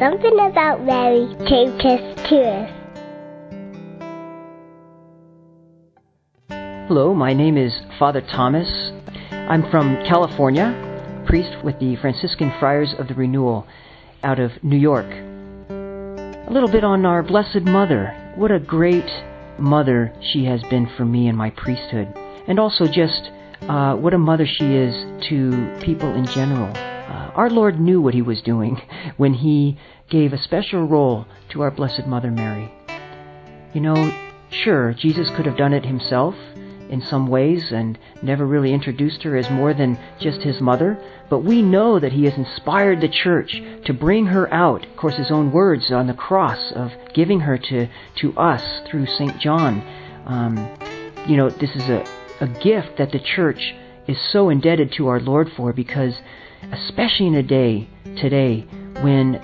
something about Mary take us to us. Hello, my name is Father Thomas. I'm from California, priest with the Franciscan Friars of the Renewal out of New York. A little bit on our Blessed Mother. What a great mother she has been for me in my priesthood. And also just uh, what a mother she is to people in general. Our Lord knew what he was doing when he gave a special role to our Blessed Mother Mary. You know, sure, Jesus could have done it himself in some ways and never really introduced her as more than just his mother, but we know that he has inspired the church to bring her out, of course, his own words on the cross of giving her to, to us through St. John. Um, you know, this is a, a gift that the church is so indebted to our Lord for because, especially in a day today when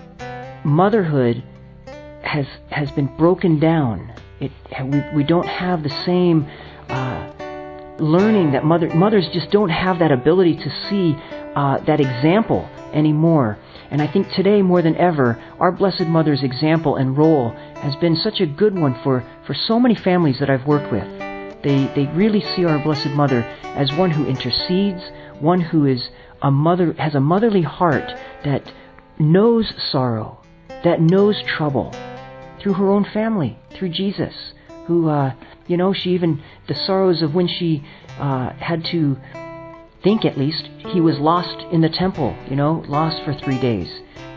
motherhood has has been broken down, it we, we don't have the same uh, learning that mother, mothers just don't have that ability to see uh, that example anymore. And I think today more than ever, our Blessed Mother's example and role has been such a good one for, for so many families that I've worked with. They, they really see our Blessed Mother as one who intercedes, one who is a mother, has a motherly heart that knows sorrow, that knows trouble through her own family, through Jesus, who uh, you know, she even, the sorrows of when she uh, had to think at least, he was lost in the temple, you know, lost for three days,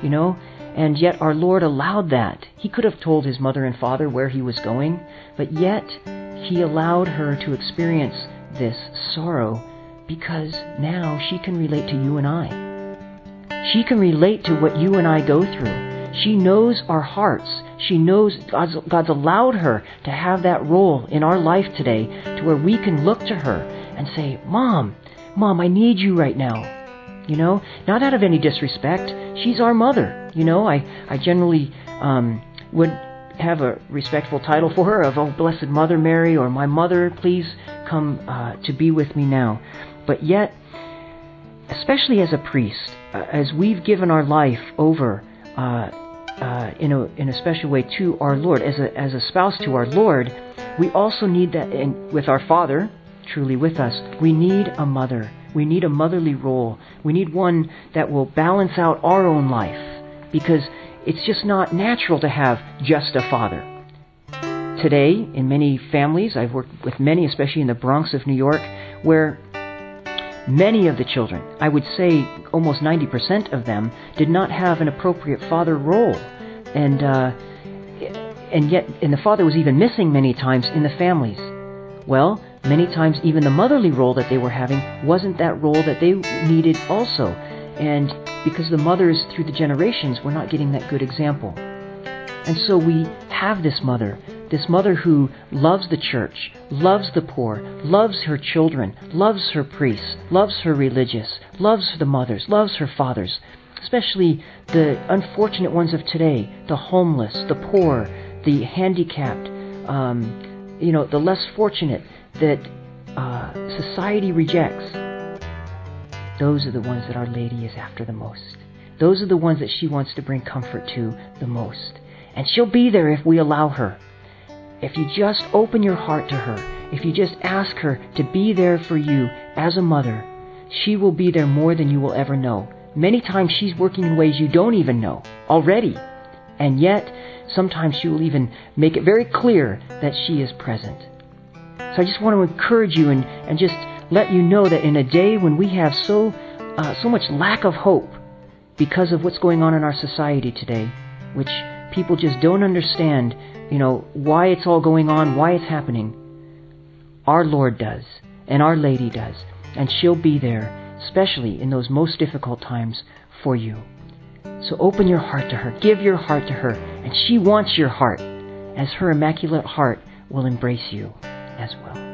you know, and yet our Lord allowed that. He could have told his mother and father where he was going, but yet he allowed her to experience this sorrow because now she can relate to you and I. She can relate to what you and I go through. She knows our hearts. She knows God's, God's allowed her to have that role in our life today to where we can look to her and say, Mom, Mom, I need you right now. You know, not out of any disrespect. She's our mother. You know, I, I generally um, would have a respectful title for her of, Oh, Blessed Mother Mary, or My Mother, please come uh, to be with me now. But yet, especially as a priest, uh, as we've given our life over uh, uh, in a in a special way to our Lord as a as a spouse to our Lord, we also need that in, with our Father truly with us. We need a mother. We need a motherly role. We need one that will balance out our own life because it's just not natural to have just a father. Today, in many families, I've worked with many, especially in the Bronx of New York, where Many of the children, I would say almost 90% of them, did not have an appropriate father role. And, uh, and yet, and the father was even missing many times in the families. Well, many times even the motherly role that they were having wasn't that role that they needed also. And because the mothers through the generations were not getting that good example. And so we have this mother this mother who loves the church, loves the poor, loves her children, loves her priests, loves her religious, loves the mothers, loves her fathers, especially the unfortunate ones of today, the homeless, the poor, the handicapped, um, you know, the less fortunate that uh, society rejects. Those are the ones that Our Lady is after the most. Those are the ones that she wants to bring comfort to the most. And she'll be there if we allow her. If you just open your heart to her, if you just ask her to be there for you as a mother, she will be there more than you will ever know. Many times she's working in ways you don't even know already. And yet, sometimes she will even make it very clear that she is present. So I just want to encourage you and, and just let you know that in a day when we have so, uh, so much lack of hope because of what's going on in our society today, which people just don't understand you know, why it's all going on, why it's happening. Our Lord does, and Our Lady does, and she'll be there, especially in those most difficult times for you. So open your heart to her, give your heart to her, and she wants your heart, as her immaculate heart will embrace you as well.